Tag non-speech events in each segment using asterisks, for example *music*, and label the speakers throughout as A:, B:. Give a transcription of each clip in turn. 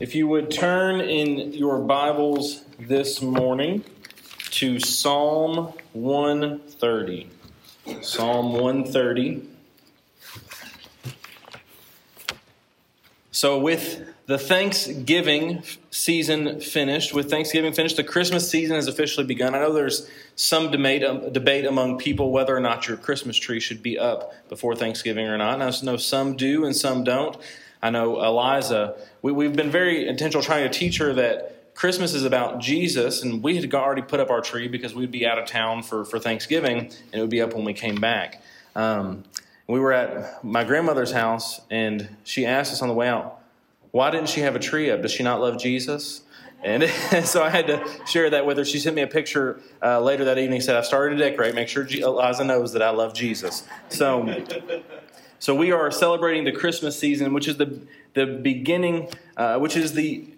A: If you would turn in your Bibles this morning to Psalm 130. Psalm 130. So, with the Thanksgiving season finished, with Thanksgiving finished, the Christmas season has officially begun. I know there's some debate, um, debate among people whether or not your Christmas tree should be up before Thanksgiving or not. And I know some do and some don't. I know Eliza, we, have been very intentional trying to teach her that Christmas is about Jesus, and we had already put up our tree because we'd be out of town for, for Thanksgiving, and it would be up when we came back. Um, we were at my grandmother's house, and she asked us on the way out, Why didn't she have a tree up? Does she not love Jesus? And *laughs* so I had to share that with her. She sent me a picture uh, later that evening. Said, "I've started to decorate. Make sure Eliza knows that I love Jesus." So so we are celebrating the Christmas season, which is the, the beginning, uh, which is the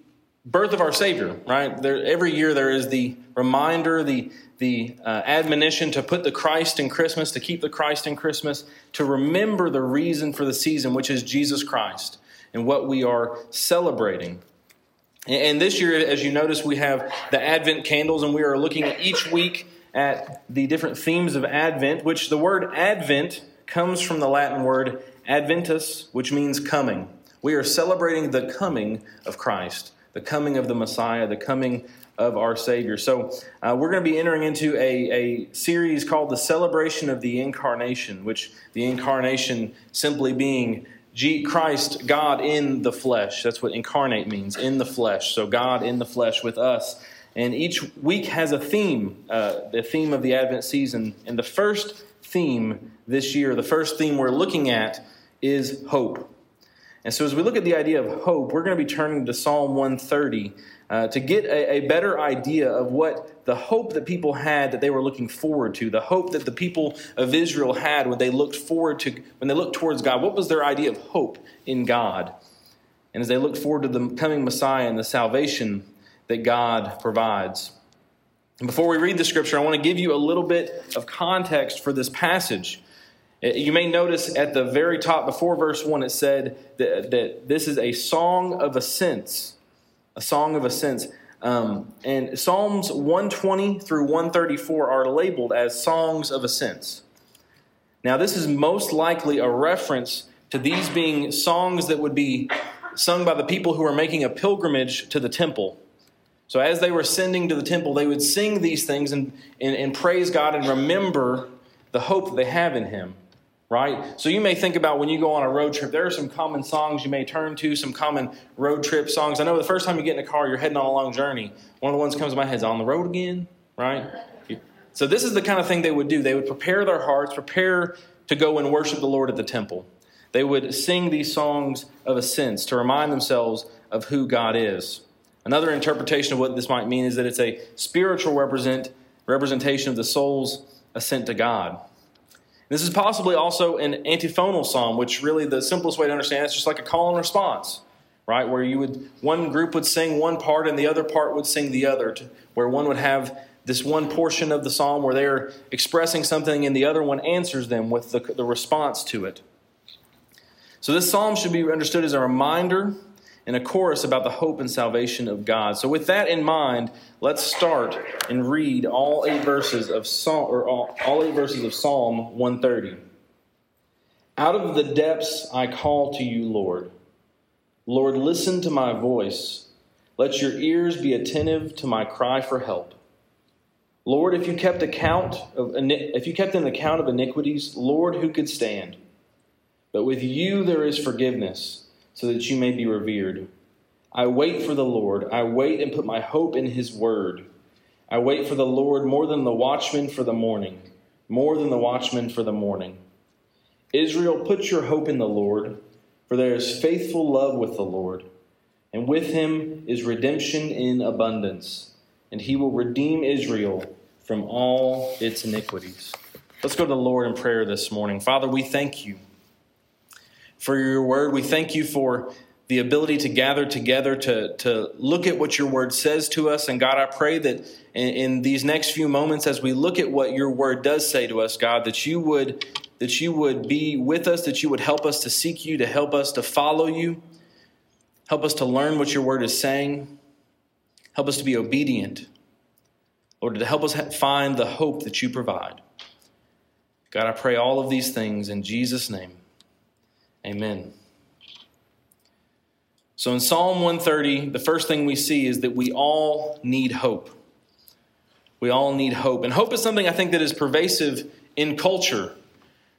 A: birth of our Savior, right? There, every year there is the reminder, the, the uh, admonition to put the Christ in Christmas, to keep the Christ in Christmas, to remember the reason for the season, which is Jesus Christ and what we are celebrating. And this year, as you notice, we have the Advent candles, and we are looking at each week at the different themes of Advent, which the word Advent comes from the Latin word adventus, which means coming. We are celebrating the coming of Christ, the coming of the Messiah, the coming of our Savior. So, uh, we're going to be entering into a, a series called The Celebration of the Incarnation, which the incarnation simply being Christ, God in the flesh. That's what incarnate means, in the flesh. So, God in the flesh with us. And each week has a theme, uh, the theme of the Advent season. And the first theme this year, the first theme we're looking at is hope. And so, as we look at the idea of hope, we're going to be turning to Psalm 130 uh, to get a, a, better idea of what the hope that people had that they were looking forward to, the hope that the people of Israel had when they looked forward to, when they looked towards God. What was their idea of hope in God? And as they looked forward to the coming Messiah and the salvation that God provides. And before we read the scripture, I want to give you a little bit of context for this passage. Uh, you may notice at the very top, before verse 1, it said that, that this is a song of ascents. A song of ascents. Um, and Psalms 120 through 134 are labeled as songs of ascents. Now, this is most likely a reference to these being songs that would be sung by the people who are making a pilgrimage to the temple. So, as they were ascending to the temple, they would sing these things and, and, and praise God and remember the hope that they have in Him right? So you may think about when you go on a road trip, there are some common songs you may turn to, some common road trip songs. I know the first time you get in a car, you're heading on a long journey. One of the ones that comes to my head is On the Road Again, right? So this is the kind of thing they would do. They would prepare their hearts, prepare to go and worship the Lord at the temple. They would sing these songs of ascents to remind themselves of who God is. Another interpretation of what this might mean is that it's a spiritual represent, representation of the soul's ascent to God. This is possibly also an antiphonal psalm, which really the simplest way to understand it's just like a call and response, right? Where you would one group would sing one part and the other part would sing the other, to, where one would have this one portion of the psalm where they're expressing something and the other one answers them with the, the response to it. So this psalm should be understood as a reminder and a chorus about the hope and salvation of God. So, with that in mind, let's start and read all eight verses of Psalm, or all, all eight verses of Psalm 130. Out of the depths I call to you, Lord. Lord, listen to my voice. Let your ears be attentive to my cry for help. Lord, if you kept account of if you kept an account of iniquities, Lord, who could stand? But with you there is forgiveness so that you may be revered. I wait for the Lord. I wait and put my hope in his word. I wait for the Lord more than the watchman for the morning, more than the watchman for the morning. Israel, put your hope in the Lord, for there is faithful love with the Lord, and with him is redemption in abundance, and he will redeem Israel from all its iniquities. Let's go to the Lord in prayer this morning. Father, we thank you for your word. We thank you for the ability to gather together to, to look at what your word says to us. And God, I pray that in, in, these next few moments, as we look at what your word does say to us, God, that you would that you would be with us, that you would help us to seek you, to help us to follow you. Help us to learn what your word is saying. Help us to be obedient. Lord, to help us find the hope that you provide. God, I pray all of these things in Jesus' name. Amen. So in Psalm 130, the first thing we see is that we all need hope. We all need hope. And hope is something I think that is pervasive in culture,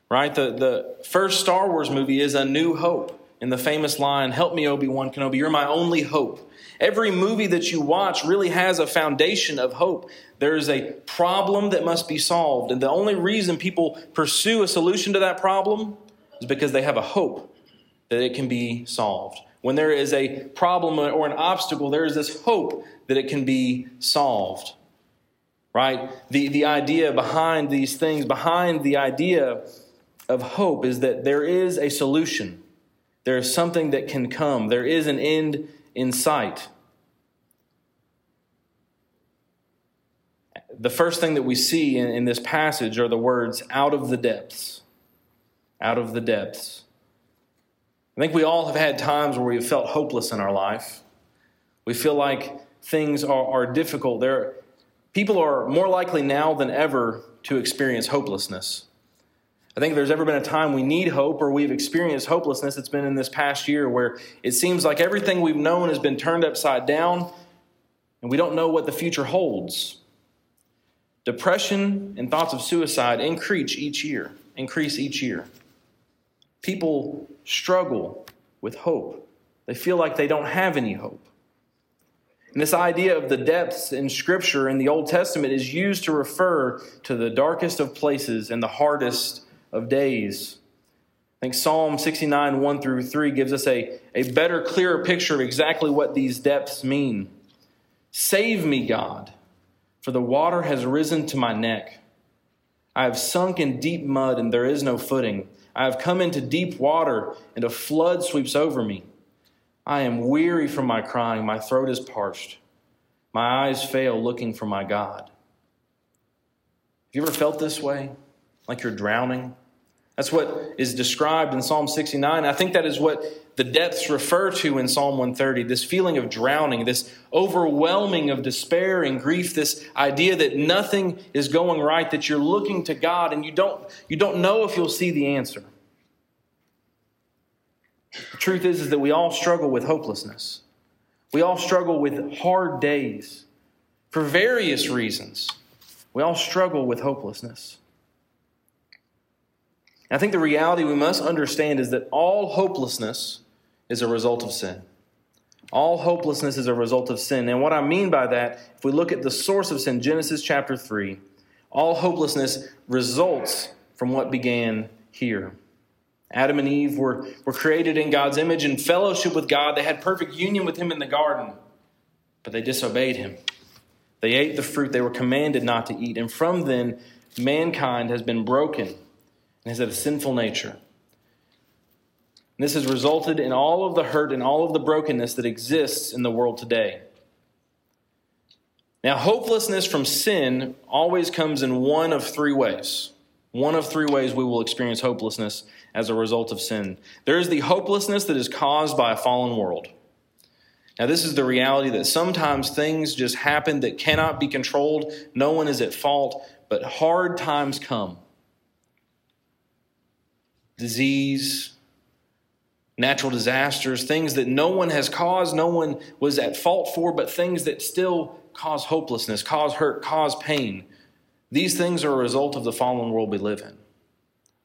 A: right? The, the first Star Wars movie is A New Hope. In the famous line, Help me, Obi Wan Kenobi, you're my only hope. Every movie that you watch really has a foundation of hope. There is a problem that must be solved. And the only reason people pursue a solution to that problem is because they have a hope that it can be solved. When there is a problem or an obstacle, there is this hope that it can be solved right? The, the idea behind these things, behind the idea of hope, is that there is a solution. There is something that can come, there is an end in sight. The first thing that we see in, in this passage are the words, out of the depths. Out of the depths. I think we all have had times where we've felt hopeless in our life. We feel like things are, are difficult. There, people are more likely now than ever to experience hopelessness. I think if there's ever been a time we need hope or we've experienced hopelessness, it's been in this past year where it seems like everything we've known has been turned upside down and we don't know what the future holds. Depression and thoughts of suicide increase each year, increase each year. People struggle with hope. They feel like they don't have any hope. And this idea of the depths in Scripture in the Old Testament is used to refer to the darkest of places and the hardest of days. I think Psalm 69, 1 through 3 gives us a, a better, clearer picture of exactly what these depths mean. Save me, God, for the water has risen to my neck. I have sunk in deep mud, and there is no footing. I have come into deep water, and a flood sweeps over me. I am weary from my crying, my throat is parched. My eyes fail looking for my God. Have you ever felt this way? Like you're drowning? That's what is described in Psalm 69. I think that is what the depths refer to in Psalm 130 this feeling of drowning, this overwhelming of despair and grief, this idea that nothing is going right, that you're looking to God and you don't, you don't know if you'll see the answer. The truth is, is that we all struggle with hopelessness. We all struggle with hard days for various reasons. We all struggle with hopelessness. I think the reality we must understand is that all hopelessness is a result of sin. All hopelessness is a result of sin. And what I mean by that, if we look at the source of sin, Genesis chapter 3, all hopelessness results from what began here. Adam and Eve were, were created in God's image and fellowship with God. They had perfect union with Him in the garden, but they disobeyed Him. They ate the fruit they were commanded not to eat. And from then, mankind has been broken and has had a sinful nature. This has resulted in all of the hurt and all of the brokenness that exists in the world today. Now, hopelessness from sin always comes in one of three ways. One of three ways we will experience hopelessness as a result of sin. There is the hopelessness that is caused by a fallen world. Now, this is the reality that sometimes things just happen that cannot be controlled. No one is at fault, but hard times come. Disease, natural disasters, things that no one has caused, no one was at fault for, but things that still cause hopelessness, cause hurt, cause pain. These things are a result of the fallen world we live in.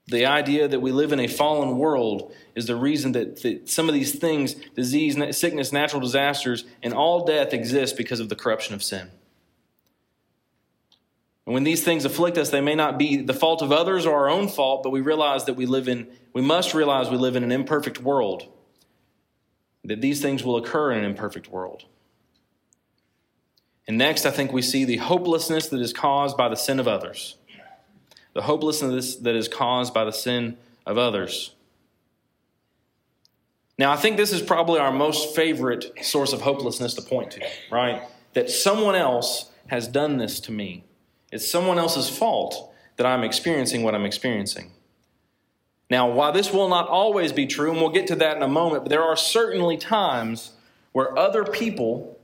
A: The idea that we live in a fallen world is the reason that, that some of these things, disease, sickness, natural disasters, and all death exist because of the corruption of sin. And when these things afflict us, they may not be the fault of others or our own fault, but we realize that we live in, we must realize we live in an imperfect world, that these things will occur in an imperfect world. And next, I think we see the hopelessness that is caused by the sin of others the hopelessness that is caused by the sin of others. Now, I think this is probably our most favorite source of hopelessness to point to, right? That someone else has done this to me. It's someone else's fault that I'm experiencing what I'm experiencing. Now, while this will not always be true, and we'll get to that in a moment, but there are certainly times where other people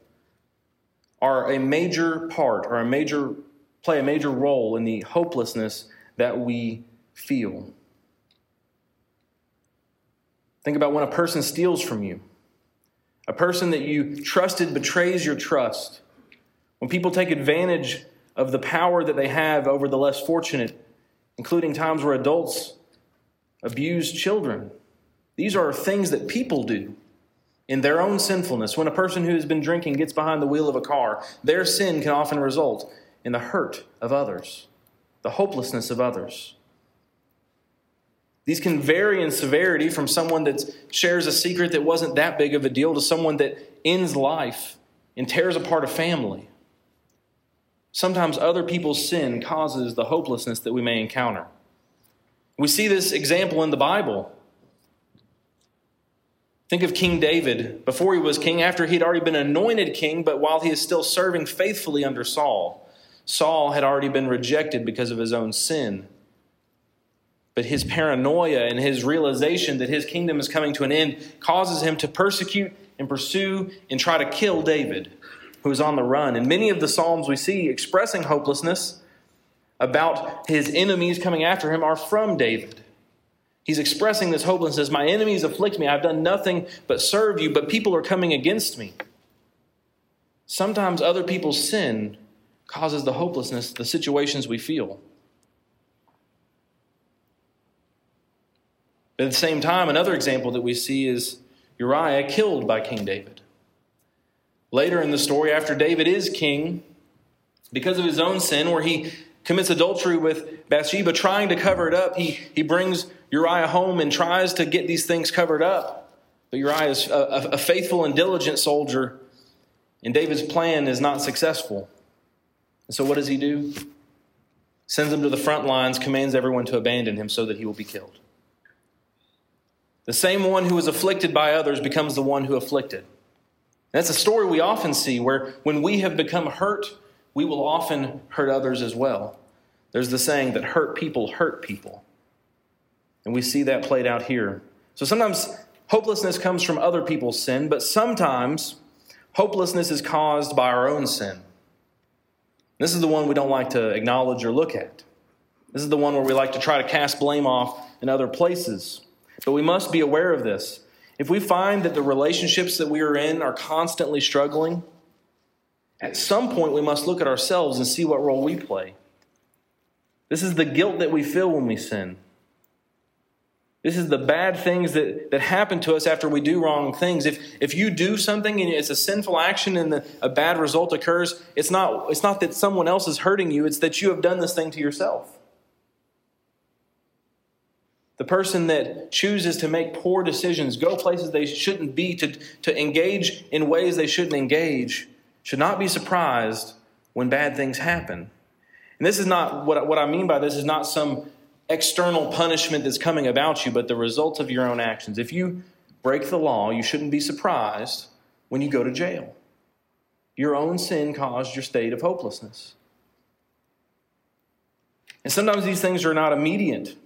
A: are a major part or a major play a major role in the hopelessness that we feel. Think about when a person steals from you. A person that you trusted betrays your trust. When people take advantage of the power that they have over the less fortunate, including times where adults abuse children. These are things that people do in their own sinfulness. When a person who has been drinking gets behind the wheel of a car, their sin can often result in the hurt of others, the hopelessness of others. These can vary in severity from someone that shares a secret that wasn't that big of a deal to someone that ends life and tears apart a family. Sometimes other people's sin causes the hopelessness that we may encounter. We see this example in the Bible. Think of King David before he was king, after he'd already been anointed king, but while he is still serving faithfully under Saul. Saul had already been rejected because of his own sin. But his paranoia and his realization that his kingdom is coming to an end causes him to persecute and pursue and try to kill David, who is on the run. And many of the Psalms we see expressing hopelessness about his enemies coming after him are from David. He's expressing this hopelessness. My enemies afflict me. I've done nothing but serve you, but people are coming against me. Sometimes other people's sin causes the hopelessness, the situations we feel. But at the same time, another example that we see is Uriah killed by King David. Later in the story, after David is king, because of his own sin, where he commits adultery with Bathsheba, trying to cover it up, he, he brings Uriah home and tries to get these things covered up. But Uriah is a, a faithful and diligent soldier, and David's plan is not successful. And so what does he do? Sends him to the front lines, commands everyone to abandon him so that he will be killed. The same one who was afflicted by others becomes the one who afflicted. That's a story we often see where when we have become hurt, we will often hurt others as well. There's the saying that hurt people hurt people. And we see that played out here. So sometimes hopelessness comes from other people's sin, but sometimes hopelessness is caused by our own sin. This is the one we don't like to acknowledge or look at. This is the one where we like to try to cast blame off in other places. But we must be aware of this. If we find that the relationships that we are in are constantly struggling, at some point we must look at ourselves and see what role we play. This is the guilt that we feel when we sin. This is the bad things that, that happen to us after we do wrong things. If, if you do something and it's a sinful action and the, a bad result occurs, it's not, it's not that someone else is hurting you, it's that you have done this thing to yourself. The person that chooses to make poor decisions, go places they shouldn't be, to, to engage in ways they shouldn't engage, should not be surprised when bad things happen. And this is not what, what I mean by this is not some external punishment that's coming about you, but the result of your own actions. If you break the law, you shouldn't be surprised when you go to jail. Your own sin caused your state of hopelessness. And sometimes these things are not immediate.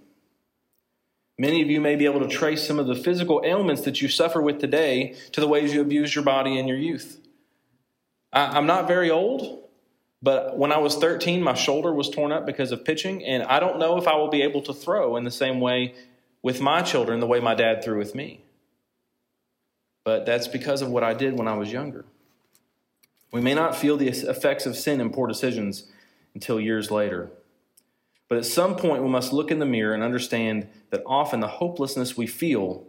A: Many of you may be able to trace some of the physical ailments that you suffer with today to the ways you abused your body in your youth. I, am not very old, but when I was 13, my shoulder was torn up because of pitching, and I don't know if I will be able to throw in the same way with my children the way my dad threw with me. But that's because of what I did when I was younger. We may not feel the effects of sin and poor decisions until years later. But at some point, we must look in the mirror and understand that often the hopelessness we feel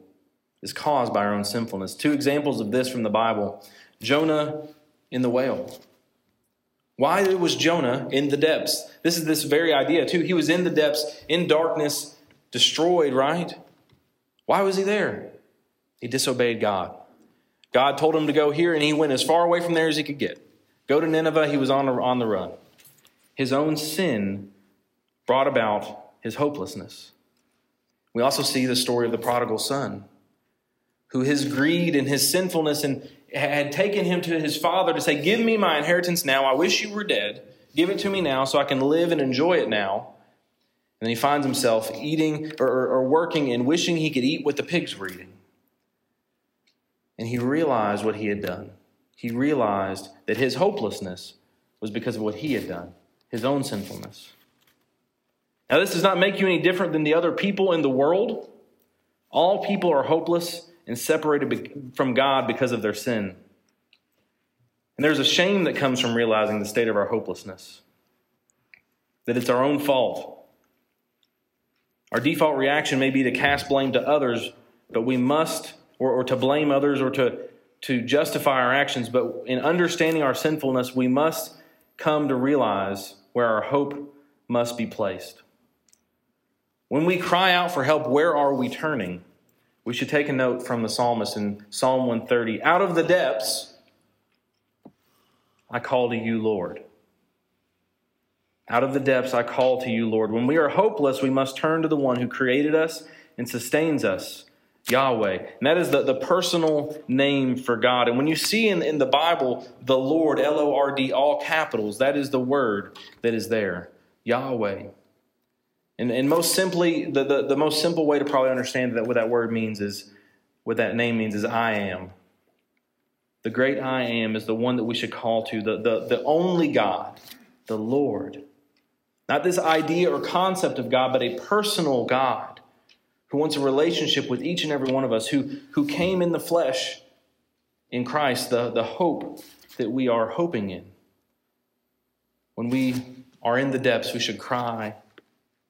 A: is caused by our own sinfulness. Two examples of this from the Bible Jonah in the whale. Why was Jonah in the depths? This is this very idea, too. He was in the depths, in darkness, destroyed, right? Why was he there? He disobeyed God. God told him to go here, and he went as far away from there as he could get. Go to Nineveh, he was on on the run. His own sin brought about his hopelessness. We also see the story of the prodigal son, who his greed and his sinfulness and had taken him to his father to say, Give me my inheritance now. I wish you were dead. Give it to me now so I can live and enjoy it now. And then he finds himself eating or, or, or working and wishing he could eat what the pigs were eating. and he realized what he had done. He realized that his hopelessness was because of what he had done, his own sinfulness. Now, this does not make you any different than the other people in the world. All people are hopeless and separated from God because of their sin. And there's a shame that comes from realizing the state of our hopelessness, that it's our own fault. Our default reaction may be to cast blame to others, but we must, or, or to blame others or to, to justify our actions. But in understanding our sinfulness, we must come to realize where our hope must be placed. When we cry out for help, where are we turning? We should take a note from the psalmist in Psalm 130 Out of the depths, I call to you, Lord. Out of the depths, I call to you, Lord. When we are hopeless, we must turn to the one who created us and sustains us, Yahweh. And that is the, the personal name for God. And when you see in, in the Bible the Lord, L O R D, all capitals, that is the word that is there, Yahweh. And, and most simply, the, the, the most simple way to probably understand that what that word means is, what that name means is I am. The great I am is the one that we should call to, the, the, the only God, the Lord. Not this idea or concept of God, but a personal God who wants a relationship with each and every one of us, who, who came in the flesh in Christ, the, the hope that we are hoping in. When we are in the depths, we should cry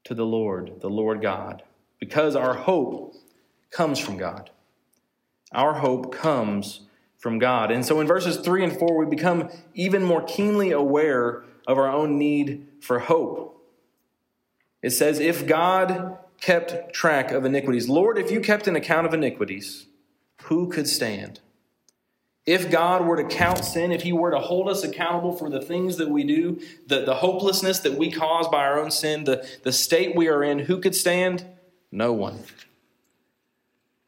A: to the Lord, the Lord God, because our hope comes from God. Our hope comes from God. And so in verses 3 and 4, we become even more keenly aware of our own need for hope. It says, If God kept track of iniquities, Lord, if you kept an account of iniquities, who could stand? If God were to count sin, if He were to hold us accountable for the things that we do, the, the hopelessness that we cause by our own sin, the, the state we are in, who could stand? No one.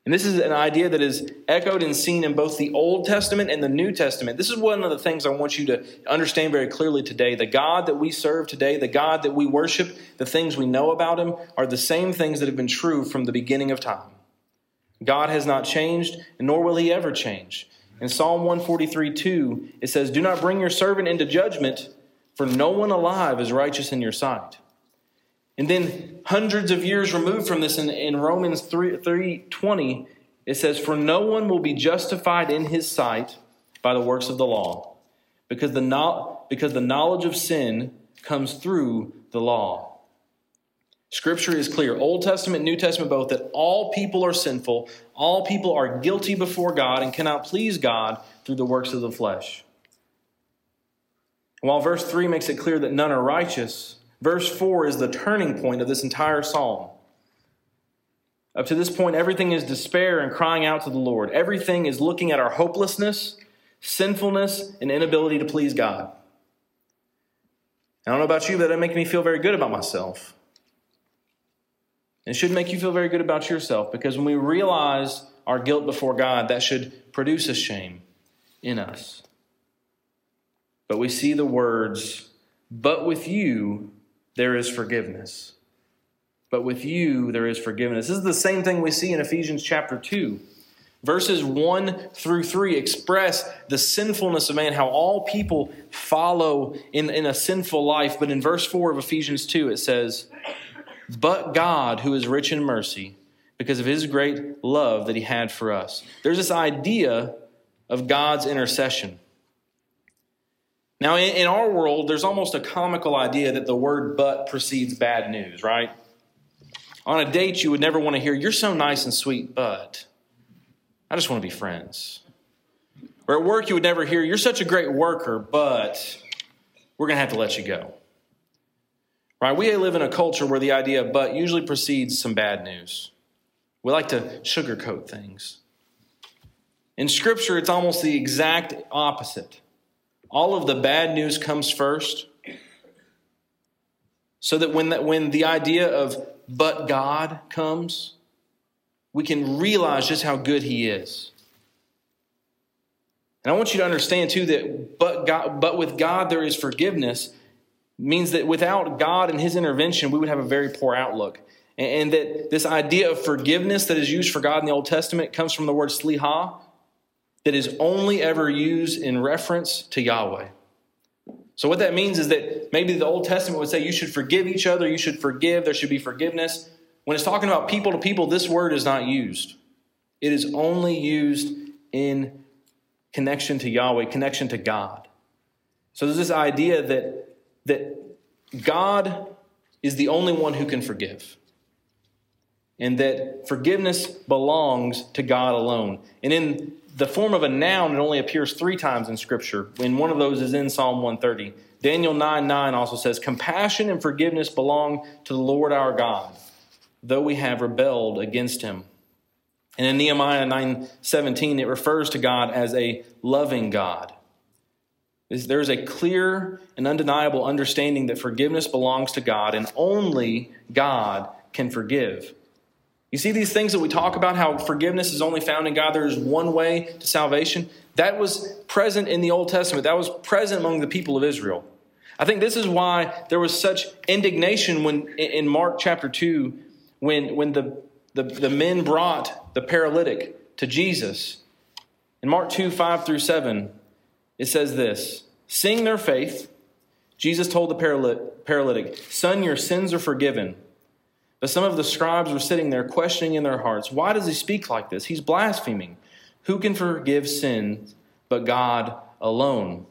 A: And this is an idea that is echoed and seen in both the Old Testament and the New Testament. This is one of the things I want you to understand very clearly today. The God that we serve today, the God that we worship, the things we know about Him, are the same things that have been true from the beginning of time. God has not changed, nor will He ever change. In Psalm 143 2, it says, Do not bring your servant into judgment, for no one alive is righteous in your sight. And then hundreds of years removed from this in, in Romans 3, 3.20, it says, For no one will be justified in his sight by the works of the law, because the, because the knowledge of sin comes through the law. Scripture is clear, Old Testament, New Testament both, that all people are sinful, all people are guilty before God and cannot please God through the works of the flesh. While verse 3 makes it clear that none are righteous, verse 4 is the turning point of this entire psalm. Up to this point, everything is despair and crying out to the Lord. Everything is looking at our hopelessness, sinfulness, and inability to please God. I don't know about you, but that makes me feel very good about myself. It should make you feel very good about yourself because when we realize our guilt before God, that should produce a shame in us. But we see the words, but with you there is forgiveness. But with you there is forgiveness. This is the same thing we see in Ephesians chapter 2. Verses 1 through 3 express the sinfulness of man, how all people follow in, in a sinful life. But in verse 4 of Ephesians 2, it says, but God, who is rich in mercy, because of his great love that he had for us. There's this idea of God's intercession. Now, in, our world, there's almost a comical idea that the word but precedes bad news, right? On a date, you would never want to hear, You're so nice and sweet, but I just want to be friends. Or at work, you would never hear, You're such a great worker, but we're going to have to let you go. Right? We live in a culture where the idea of but usually precedes some bad news. We like to sugarcoat things. In Scripture, it's almost the exact opposite. All of the bad news comes first, so that when, that when the idea of but God comes, we can realize just how good He is. And I want you to understand too that but God, but with God there is forgiveness means that without God and His intervention, we would have a very poor outlook. And that this idea of forgiveness that is used for God in the Old Testament comes from the word sliha. that is only ever used in reference to Yahweh. So, what that means is that maybe the Old Testament would say you should forgive each other, you should forgive, there should be forgiveness. When it's talking about people to people, this word is not used. It is only used in connection to Yahweh, connection to God. So, there's this idea that, that God is the only one who can forgive and that forgiveness belongs to God alone. And in the form of a noun, it only appears three times in Scripture, and one of those is in Psalm 130. Daniel 9 9 also says, Compassion and forgiveness belong to the Lord our God, though we have rebelled against him. And in Nehemiah 9 17, it refers to God as a loving God. There's a clear and undeniable understanding that forgiveness belongs to God, and only God can forgive. You see these things that we talk about, how forgiveness is only found in God, there is one way to salvation. That was present in the Old Testament, that was present among the people of Israel. I think this is why there was such indignation when in Mark chapter 2, when, when the, the, the men brought the paralytic to Jesus. In Mark 2, 5 through 7, it says this Seeing their faith, Jesus told the paralytic, Son, your sins are forgiven. But some of the scribes were sitting there questioning in their hearts, Why does he speak like this? He's blaspheming. Who can forgive sins but God alone?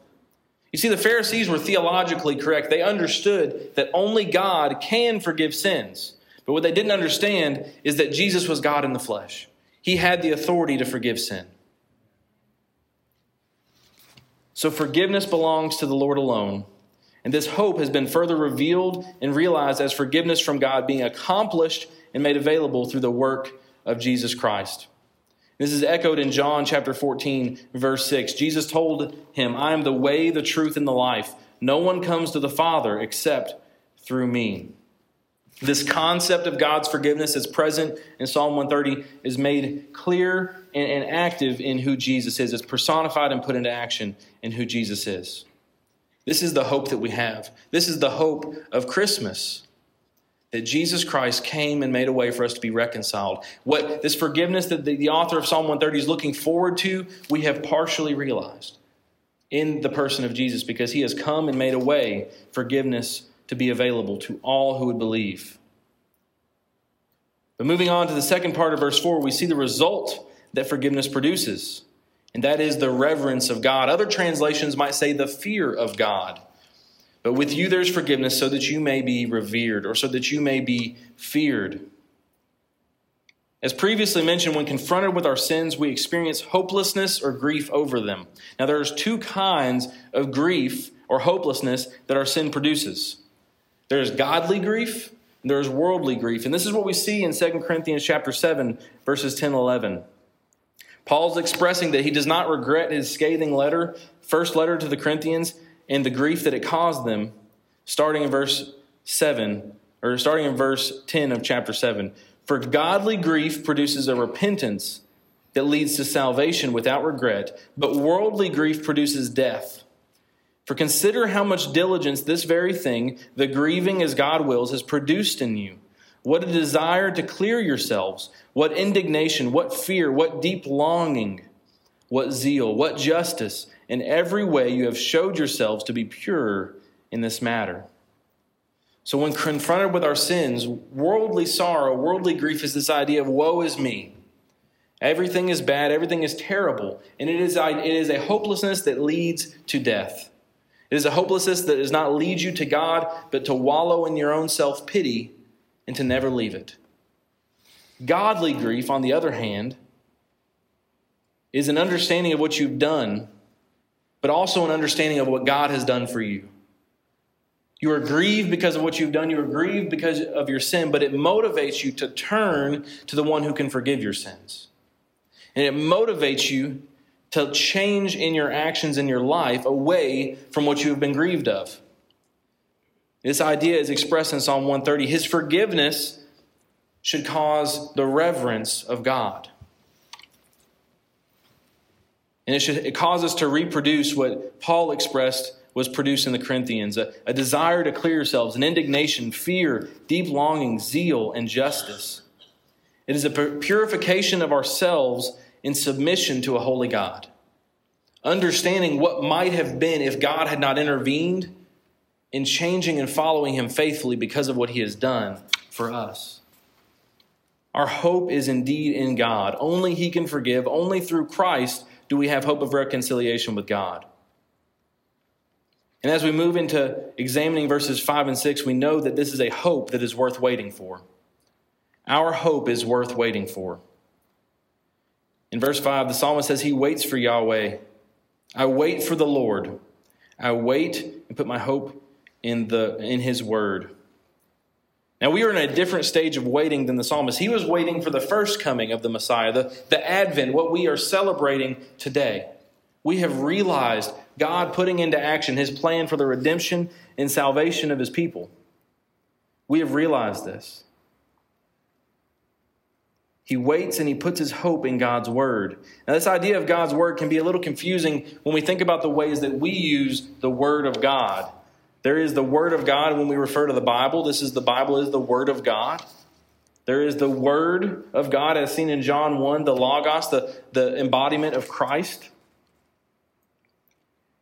A: You see, the Pharisees were theologically correct. They understood that only God can forgive sins. But what they didn't understand is that Jesus was God in the flesh. He had the authority to forgive sin. So forgiveness belongs to the Lord alone. And this hope has been further revealed and realized as forgiveness from God being accomplished and made available through the work of Jesus Christ. This is echoed in John chapter 14, verse 6. Jesus told him, I am the way, the truth, and the life. No one comes to the Father except through me. This concept of God's forgiveness that's present in Psalm 130 is made clear and, and active in who Jesus is. It's personified and put into action in who Jesus is. This is the hope that we have. This is the hope of Christmas. That Jesus Christ came and made a way for us to be reconciled. What this forgiveness that the, the author of Psalm 130 is looking forward to, we have partially realized in the person of Jesus because he has come and made a way forgiveness to be available to all who would believe. But moving on to the second part of verse 4, we see the result that forgiveness produces and that is the reverence of God. Other translations might say the fear of God. But with you there's forgiveness so that you may be revered or so that you may be feared. As previously mentioned, when confronted with our sins, we experience hopelessness or grief over them. Now, there's two kinds of grief or hopelessness that our sin produces. There's godly grief, there's worldly grief. And this is what we see in 2 Corinthians chapter 7, verses 10 and 11. Paul's expressing that he does not regret his scathing letter, first letter to the Corinthians, and the grief that it caused them, starting in verse 7, or starting in verse 10 of chapter 7. For godly grief produces a repentance that leads to salvation without regret, but worldly grief produces death. For consider how much diligence this very thing, the grieving as God wills, has produced in you. What a desire to clear yourselves. What indignation, what fear, what deep longing, what zeal, what justice. In every way you have showed yourselves to be pure in this matter. So, when confronted with our sins, worldly sorrow, worldly grief is this idea of woe is me. Everything is bad, everything is terrible, and it is, it is a hopelessness that leads to death. It is a hopelessness that does not lead you to God, but to wallow in your own self pity and to never leave it. Godly grief, on the other hand, is an understanding of what you've done, but also an understanding of what God has done for you. You are grieved because of what you've done. You are grieved because of your sin, but it motivates you to turn to the one who can forgive your sins. And it motivates you to change in your actions in your life away from what you have been grieved of. This idea is expressed in Psalm 130. His forgiveness should cause the reverence of God. And it should it cause us to reproduce what Paul expressed was produced in the Corinthians a, a desire to clear yourselves, an indignation, fear, deep longing, zeal, and justice. It is a purification of ourselves in submission to a holy God. understanding what might have been if God had not intervened in changing and following him faithfully because of what he has done for us. Our hope is indeed in God. Only he can forgive. Only through Christ do we have hope of reconciliation with God. And as we move into examining verses 5 and 6, we know that this is a hope that is worth waiting for. Our hope is worth waiting for. In verse 5, the psalmist says, He waits for Yahweh. I wait for the Lord. I wait and put my hope in, the, in His word. Now, we are in a different stage of waiting than the psalmist. He was waiting for the first coming of the Messiah, the, the Advent, what we are celebrating today. We have realized God putting into action his plan for the redemption and salvation of his people. We have realized this. He waits and he puts his hope in God's word. Now, this idea of God's word can be a little confusing when we think about the ways that we use the word of God. There is the word of God when we refer to the Bible. This is the Bible is the word of God. There is the word of God as seen in John 1, the Logos, the, the embodiment of Christ.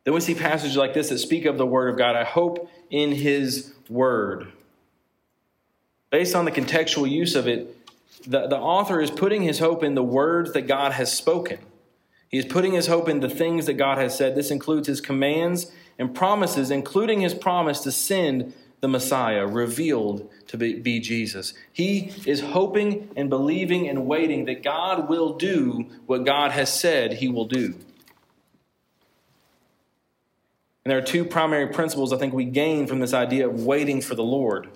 A: Then we see passages like this that speak of the Word of God. I hope in His Word. Based on the contextual use of it, the, the author is putting his hope in the words that God has spoken. He is putting his hope in the things that God has said. This includes his commands and promises, including his promise to send the Messiah, revealed to be, be, Jesus. He is hoping and believing and waiting that God will do what God has said he will do. And there are two primary principles I think we gain from this idea of waiting for the Lord.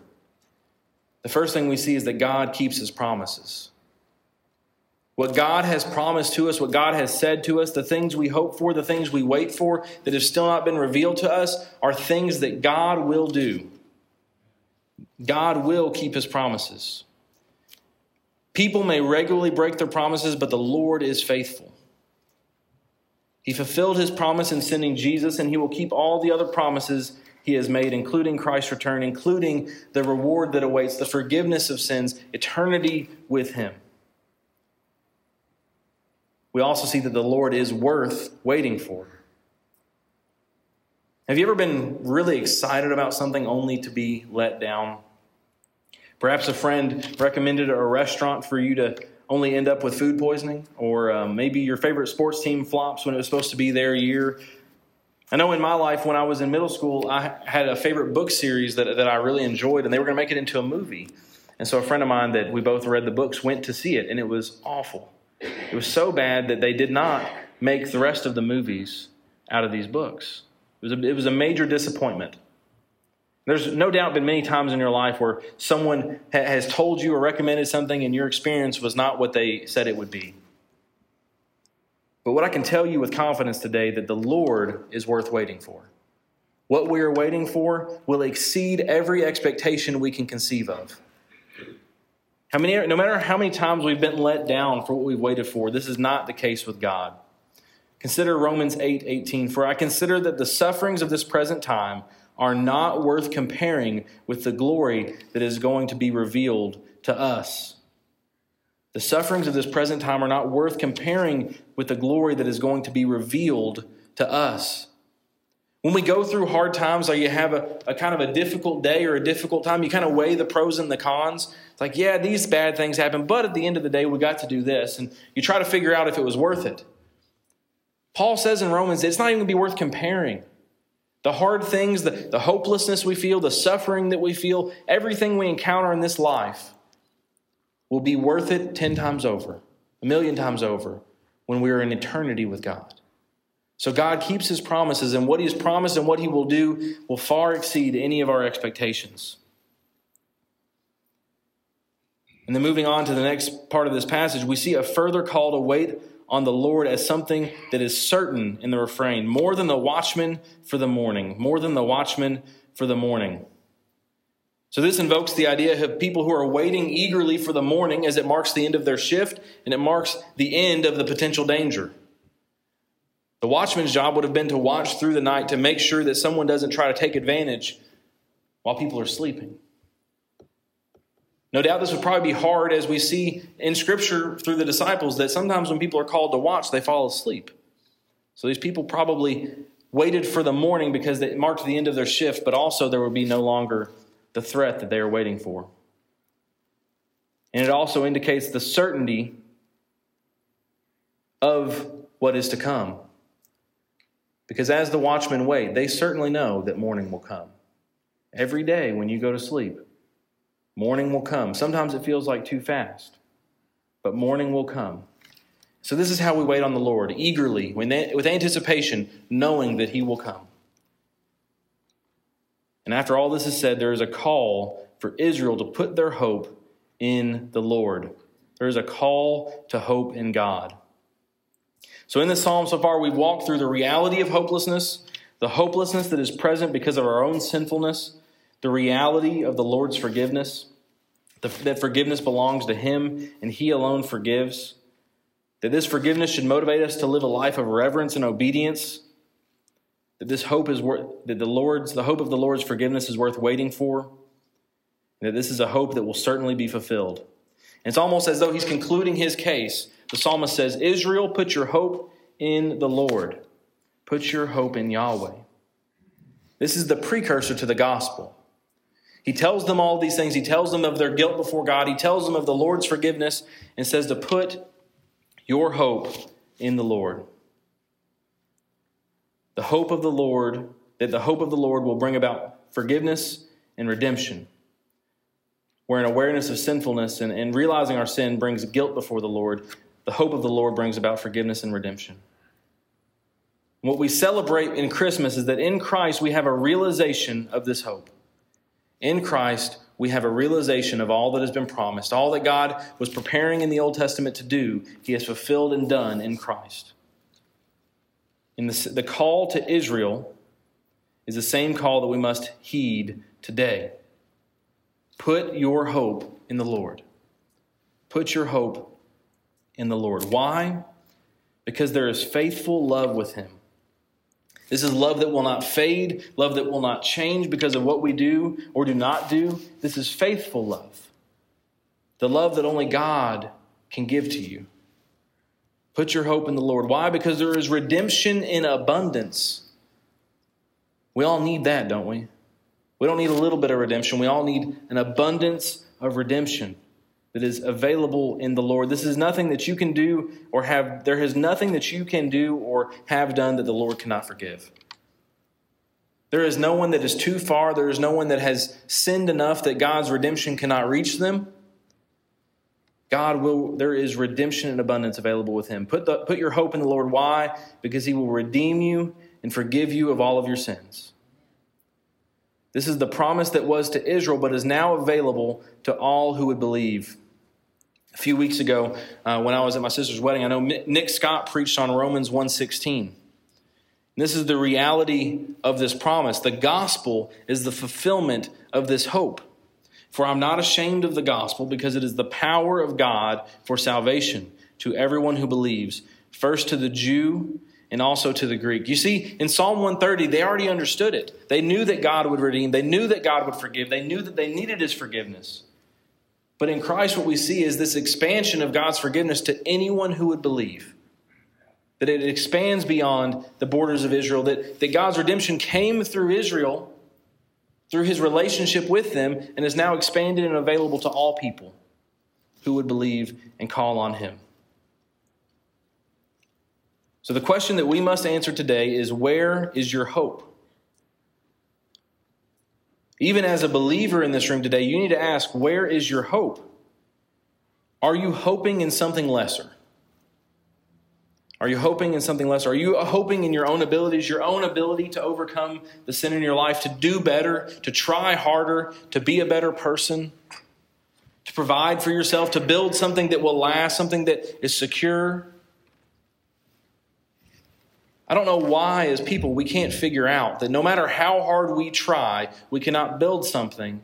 A: The first thing we see is that God keeps his promises. What God has promised to us, what God has said to us, the things we hope for, the things we wait for that have still not been revealed to us are things that God will do. God will keep his promises. People may regularly break their promises, but the Lord is faithful. He fulfilled his promise in sending Jesus, and he will keep all the other promises he has made, including Christ's return, including the reward that awaits, the forgiveness of sins, eternity with him. We also see that the Lord is worth waiting for. Have you ever been really excited about something only to be let down? Perhaps a friend recommended a restaurant for you to only end up with food poisoning, or um, maybe your favorite sports team flops when it was supposed to be their year. I know in my life, when I was in middle school, I had a favorite book series that, that I really enjoyed, and they were going to make it into a movie. And so a friend of mine that we both read the books went to see it, and it was awful. It was so bad that they did not make the rest of the movies out of these books. It was a, it was a major disappointment. There's no doubt been many times in your life where someone ha- has told you or recommended something and your experience was not what they said it would be. But what I can tell you with confidence today that the Lord is worth waiting for. What we are waiting for will exceed every expectation we can conceive of. How many, no matter how many times we've been let down for what we've waited for, this is not the case with God. Consider Romans 8 18. For I consider that the sufferings of this present time are not worth comparing with the glory that is going to be revealed to us. The sufferings of this present time are not worth comparing with the glory that is going to be revealed to us. When we go through hard times or you have a, a kind of a difficult day or a difficult time, you kind of weigh the pros and the cons. It's like, yeah, these bad things happen, but at the end of the day, we got to do this. And you try to figure out if it was worth it. Paul says in Romans, it's not even going to be worth comparing. The hard things, the, the hopelessness we feel, the suffering that we feel, everything we encounter in this life will be worth it 10 times over, a million times over, when we are in eternity with God. So God keeps his promises, and what he has promised and what he will do will far exceed any of our expectations. And then moving on to the next part of this passage, we see a further call to wait on the Lord as something that is certain in the refrain, more than the watchman for the morning, more than the watchman for the morning. So, this invokes the idea of people who are waiting eagerly for the morning as it marks the end of their shift and it marks the end of the potential danger. The watchman's job would have been to watch through the night to make sure that someone doesn't try to take advantage while people are sleeping. No doubt this would probably be hard as we see in Scripture through the disciples that sometimes when people are called to watch, they fall asleep. So these people probably waited for the morning because it marked the end of their shift, but also there would be no longer the threat that they are waiting for. And it also indicates the certainty of what is to come. Because as the watchmen wait, they certainly know that morning will come. Every day when you go to sleep, morning will come. Sometimes it feels like too fast, but morning will come. So, this is how we wait on the Lord eagerly, with anticipation, knowing that He will come. And after all this is said, there is a call for Israel to put their hope in the Lord. There is a call to hope in God. So, in this psalm so far, we've walked through the reality of hopelessness, the hopelessness that is present because of our own sinfulness, the reality of the Lord's forgiveness, that forgiveness belongs to Him and He alone forgives that this forgiveness should motivate us to live a life of reverence and obedience, that this hope is worth that the Lord's the hope of the Lord's forgiveness is worth waiting for, and that this is a hope that will certainly be fulfilled. And it's almost as though he's concluding his case. The psalmist says, Israel, put your hope in the Lord. Put your hope in Yahweh. This is the precursor to the gospel. He tells them all these things. He tells them of their guilt before God. He tells them of the Lord's forgiveness and says to put your hope in the Lord. The hope of the Lord, that the hope of the Lord will bring about forgiveness and redemption. Where an awareness of sinfulness and, and realizing our sin brings guilt before the Lord, the hope of the Lord brings about forgiveness and redemption. What we celebrate in Christmas is that in Christ we have a realization of this hope. In Christ, we have a realization of all that has been promised. All that God was preparing in the Old Testament to do, He has fulfilled and done in Christ. In the, the call to Israel is the same call that we must heed today. Put your hope in the Lord. Put your hope in the Lord. Why? Because there is faithful love with Him. This is love that will not fade, love that will not change because of what we do or do not do. This is faithful love. The love that only God can give to you. Put your hope in the Lord. Why? Because there is redemption in abundance. We all need that, don't we? We don't need a little bit of redemption. We all need an abundance of redemption that is available in the Lord. This is nothing that you can do or have, there is nothing that you can do or have done that the Lord cannot forgive. There is no one that is too far. There is no one that has sinned enough that God's redemption cannot reach them. God will, there is redemption and abundance available with Him. Put, the, put your hope in the Lord. Why? Because He will redeem you and forgive you of all of your sins. This is the promise that was to Israel, but is now available to all who would believe. A few weeks ago, uh, when I was at my sister's wedding, I know Nick Scott preached on Romans 1.16. This is the reality of this promise. The gospel is the fulfillment of this hope. For I'm not ashamed of the gospel because it is the power of God for salvation to everyone who believes, first to the Jew and also to the Greek. You see, in Psalm 130, they already understood it. They knew that God would redeem, they knew that God would forgive, they knew that they needed his forgiveness. But in Christ, what we see is this expansion of God's forgiveness to anyone who would believe. That it expands beyond the borders of Israel, that, that God's redemption came through Israel, through his relationship with them, and is now expanded and available to all people who would believe and call on him. So, the question that we must answer today is where is your hope? Even as a believer in this room today, you need to ask where is your hope? Are you hoping in something lesser? Are you hoping in something less? Are you hoping in your own abilities, your own ability to overcome the sin in your life, to do better, to try harder, to be a better person, to provide for yourself, to build something that will last, something that is secure? I don't know why, as people, we can't figure out that no matter how hard we try, we cannot build something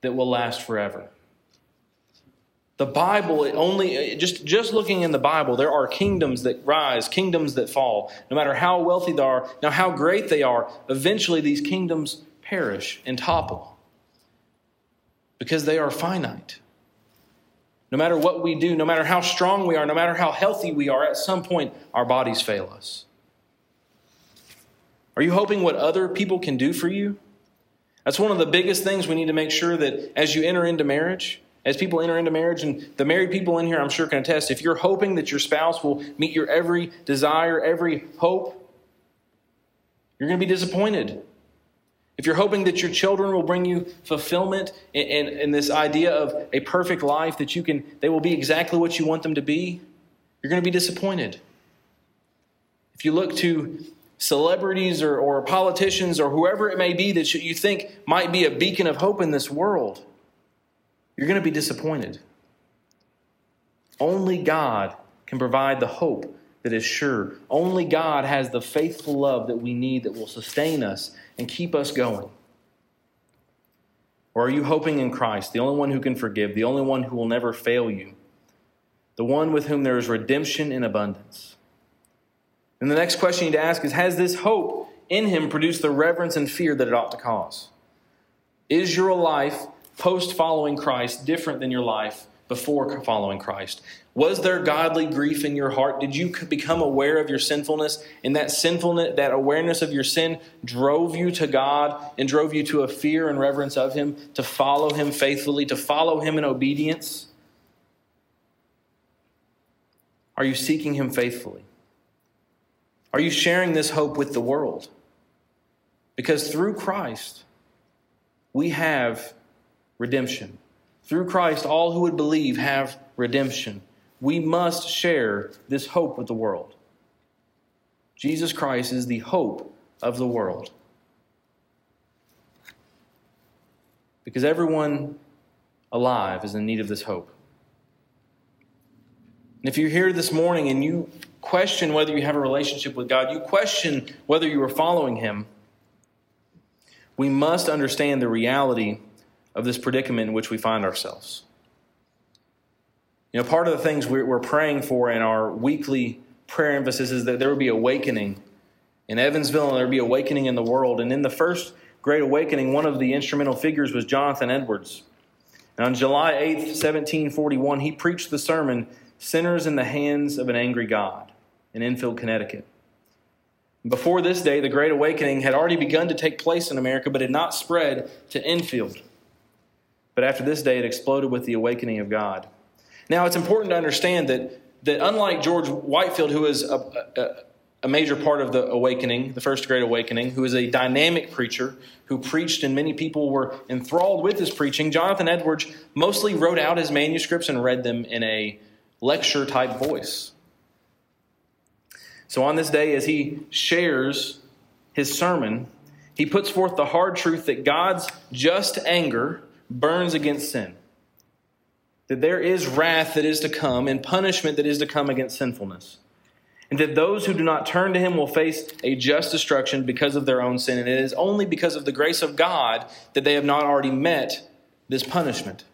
A: that will last forever. The Bible, only just, just looking in the Bible, there are kingdoms that rise, kingdoms that fall. No matter how wealthy they are, now how great they are, eventually these kingdoms perish and topple because they are finite. No matter what we do, no matter how strong we are, no matter how healthy we are, at some point our bodies fail us. Are you hoping what other people can do for you? That's one of the biggest things we need to make sure that as you enter into marriage, as people enter into marriage, and the married people in here, I'm sure can attest, if you're hoping that your spouse will meet your every desire, every hope, you're going to be disappointed. If you're hoping that your children will bring you fulfillment in, this idea of a perfect life, that you can, they will be exactly what you want them to be, you're going to be disappointed. If you look to celebrities or, or politicians or whoever it may be that you think might be a beacon of hope in this world, you're going to be disappointed. Only God can provide the hope that is sure. Only God has the faithful love that we need that will sustain us and keep us going. Or are you hoping in Christ, the only one who can forgive, the only one who will never fail you, the one with whom there is redemption in abundance? And the next question you need to ask is Has this hope in him produced the reverence and fear that it ought to cause? Is your life post following Christ different than your life before following Christ? Was there godly grief in your heart? Did you become aware of your sinfulness? And that sinfulness, that awareness of your sin drove you to God and drove you to a fear and reverence of Him, to follow Him faithfully, to follow Him in obedience? Are you seeking Him faithfully? Are you sharing this hope with the world? Because through Christ, we have redemption. Through Christ, all who would believe have redemption. We must share this hope with the world. Jesus Christ is the hope of the world. Because everyone alive is in need of this hope. And if you're here this morning and you question whether you have a relationship with God, you question whether you are following Him, we must understand the reality of this predicament in which we find ourselves. You know, part of the things we're praying for in our weekly prayer emphasis is that there would be awakening in Evansville and there would be awakening in the world. And in the first Great Awakening, one of the instrumental figures was Jonathan Edwards. And on July 8th, 1741, he preached the sermon, Sinners in the Hands of an Angry God, in Enfield, Connecticut. Before this day, the Great Awakening had already begun to take place in America, but had not spread to Enfield. But after this day, it exploded with the awakening of God. Now, it's important to understand that, that unlike George Whitefield, who is a, a, a major part of the awakening, the First Great Awakening, who is a dynamic preacher who preached and many people were enthralled with his preaching, Jonathan Edwards mostly wrote out his manuscripts and read them in a lecture type voice. So on this day, as he shares his sermon, he puts forth the hard truth that God's just anger burns against sin. That there is wrath that is to come and punishment that is to come against sinfulness. And that those who do not turn to him will face a just destruction because of their own sin. And it is only because of the grace of God that they have not already met this punishment.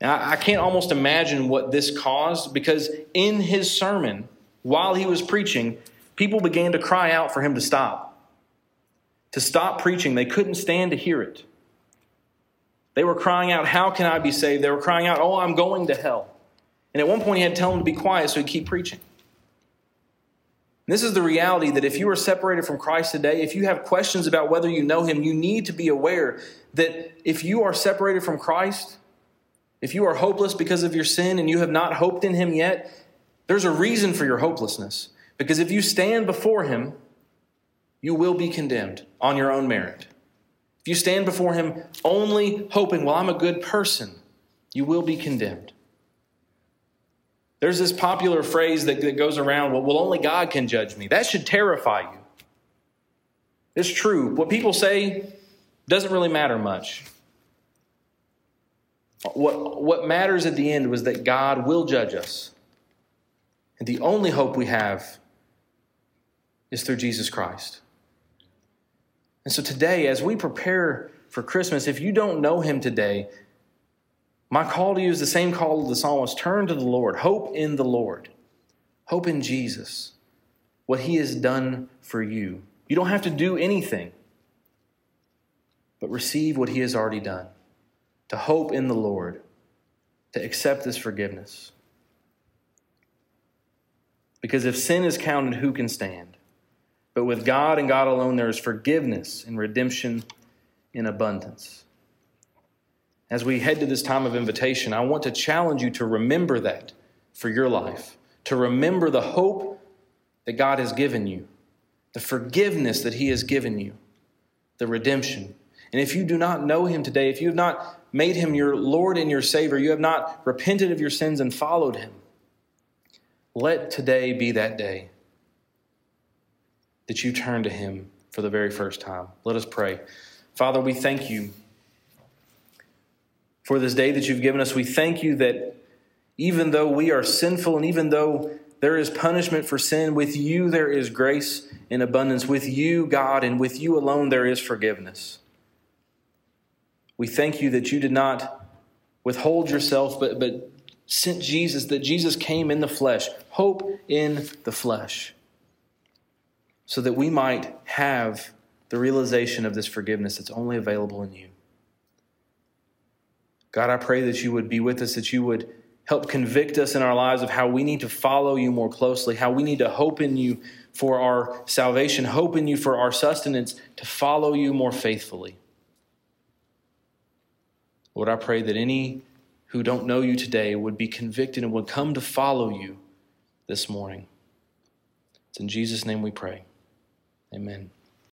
A: Now, I can't almost imagine what this caused because in his sermon, while he was preaching, people began to cry out for him to stop to stop preaching. They couldn't stand to hear it. They were crying out, How can I be saved? They were crying out, Oh, I'm going to hell. And at one point, he had to tell them to be quiet so he'd keep preaching. And this is the reality that if you are separated from Christ today, if you have questions about whether you know him, you need to be aware that if you are separated from Christ, if you are hopeless because of your sin and you have not hoped in him yet, there's a reason for your hopelessness. Because if you stand before him, you will be condemned on your own merit. If you stand before Him only hoping, well, I'm a good person, you will be condemned. There's this popular phrase that, that goes around, well, well, only God can judge me. That should terrify you. It's true. What people say doesn't really matter much. What, what matters at the end was that God will judge us. And the only hope we have is through Jesus Christ. And so today, as we prepare for Christmas, if you don't know him today, my call to you is the same call of the psalmist turn to the Lord, hope in the Lord, hope in Jesus, what he has done for you. You don't have to do anything, but receive what he has already done, to hope in the Lord, to accept this forgiveness. Because if sin is counted, who can stand? But with God and God alone, there is forgiveness and redemption in abundance. As we head to this time of invitation, I want to challenge you to remember that for your life, to remember the hope that God has given you, the forgiveness that He has given you, the redemption. And if you do not know Him today, if you have not made Him your Lord and your Savior, you have not repented of your sins and followed Him, let today be that day that you turn to Him for the very first time. Let us pray. Father, we thank you for this day that you've given us. We thank you that even though we are sinful and even though there is punishment for sin, with you there is grace in abundance. With you, God, and with you alone there is forgiveness. We thank you that you did not withhold yourself, but, but sent Jesus, that Jesus came in the flesh, hope in the flesh, so that we might have the realization of this forgiveness that's only available in you. God, I pray that you would be with us, that you would help convict us in our lives of how we need to follow you more closely, how we need to hope in you for our salvation, hope in you for our sustenance, to follow you more faithfully. Lord, I pray that any who don't know you today would be convicted and would come to follow you this morning. It's in Jesus' name we pray. Amen.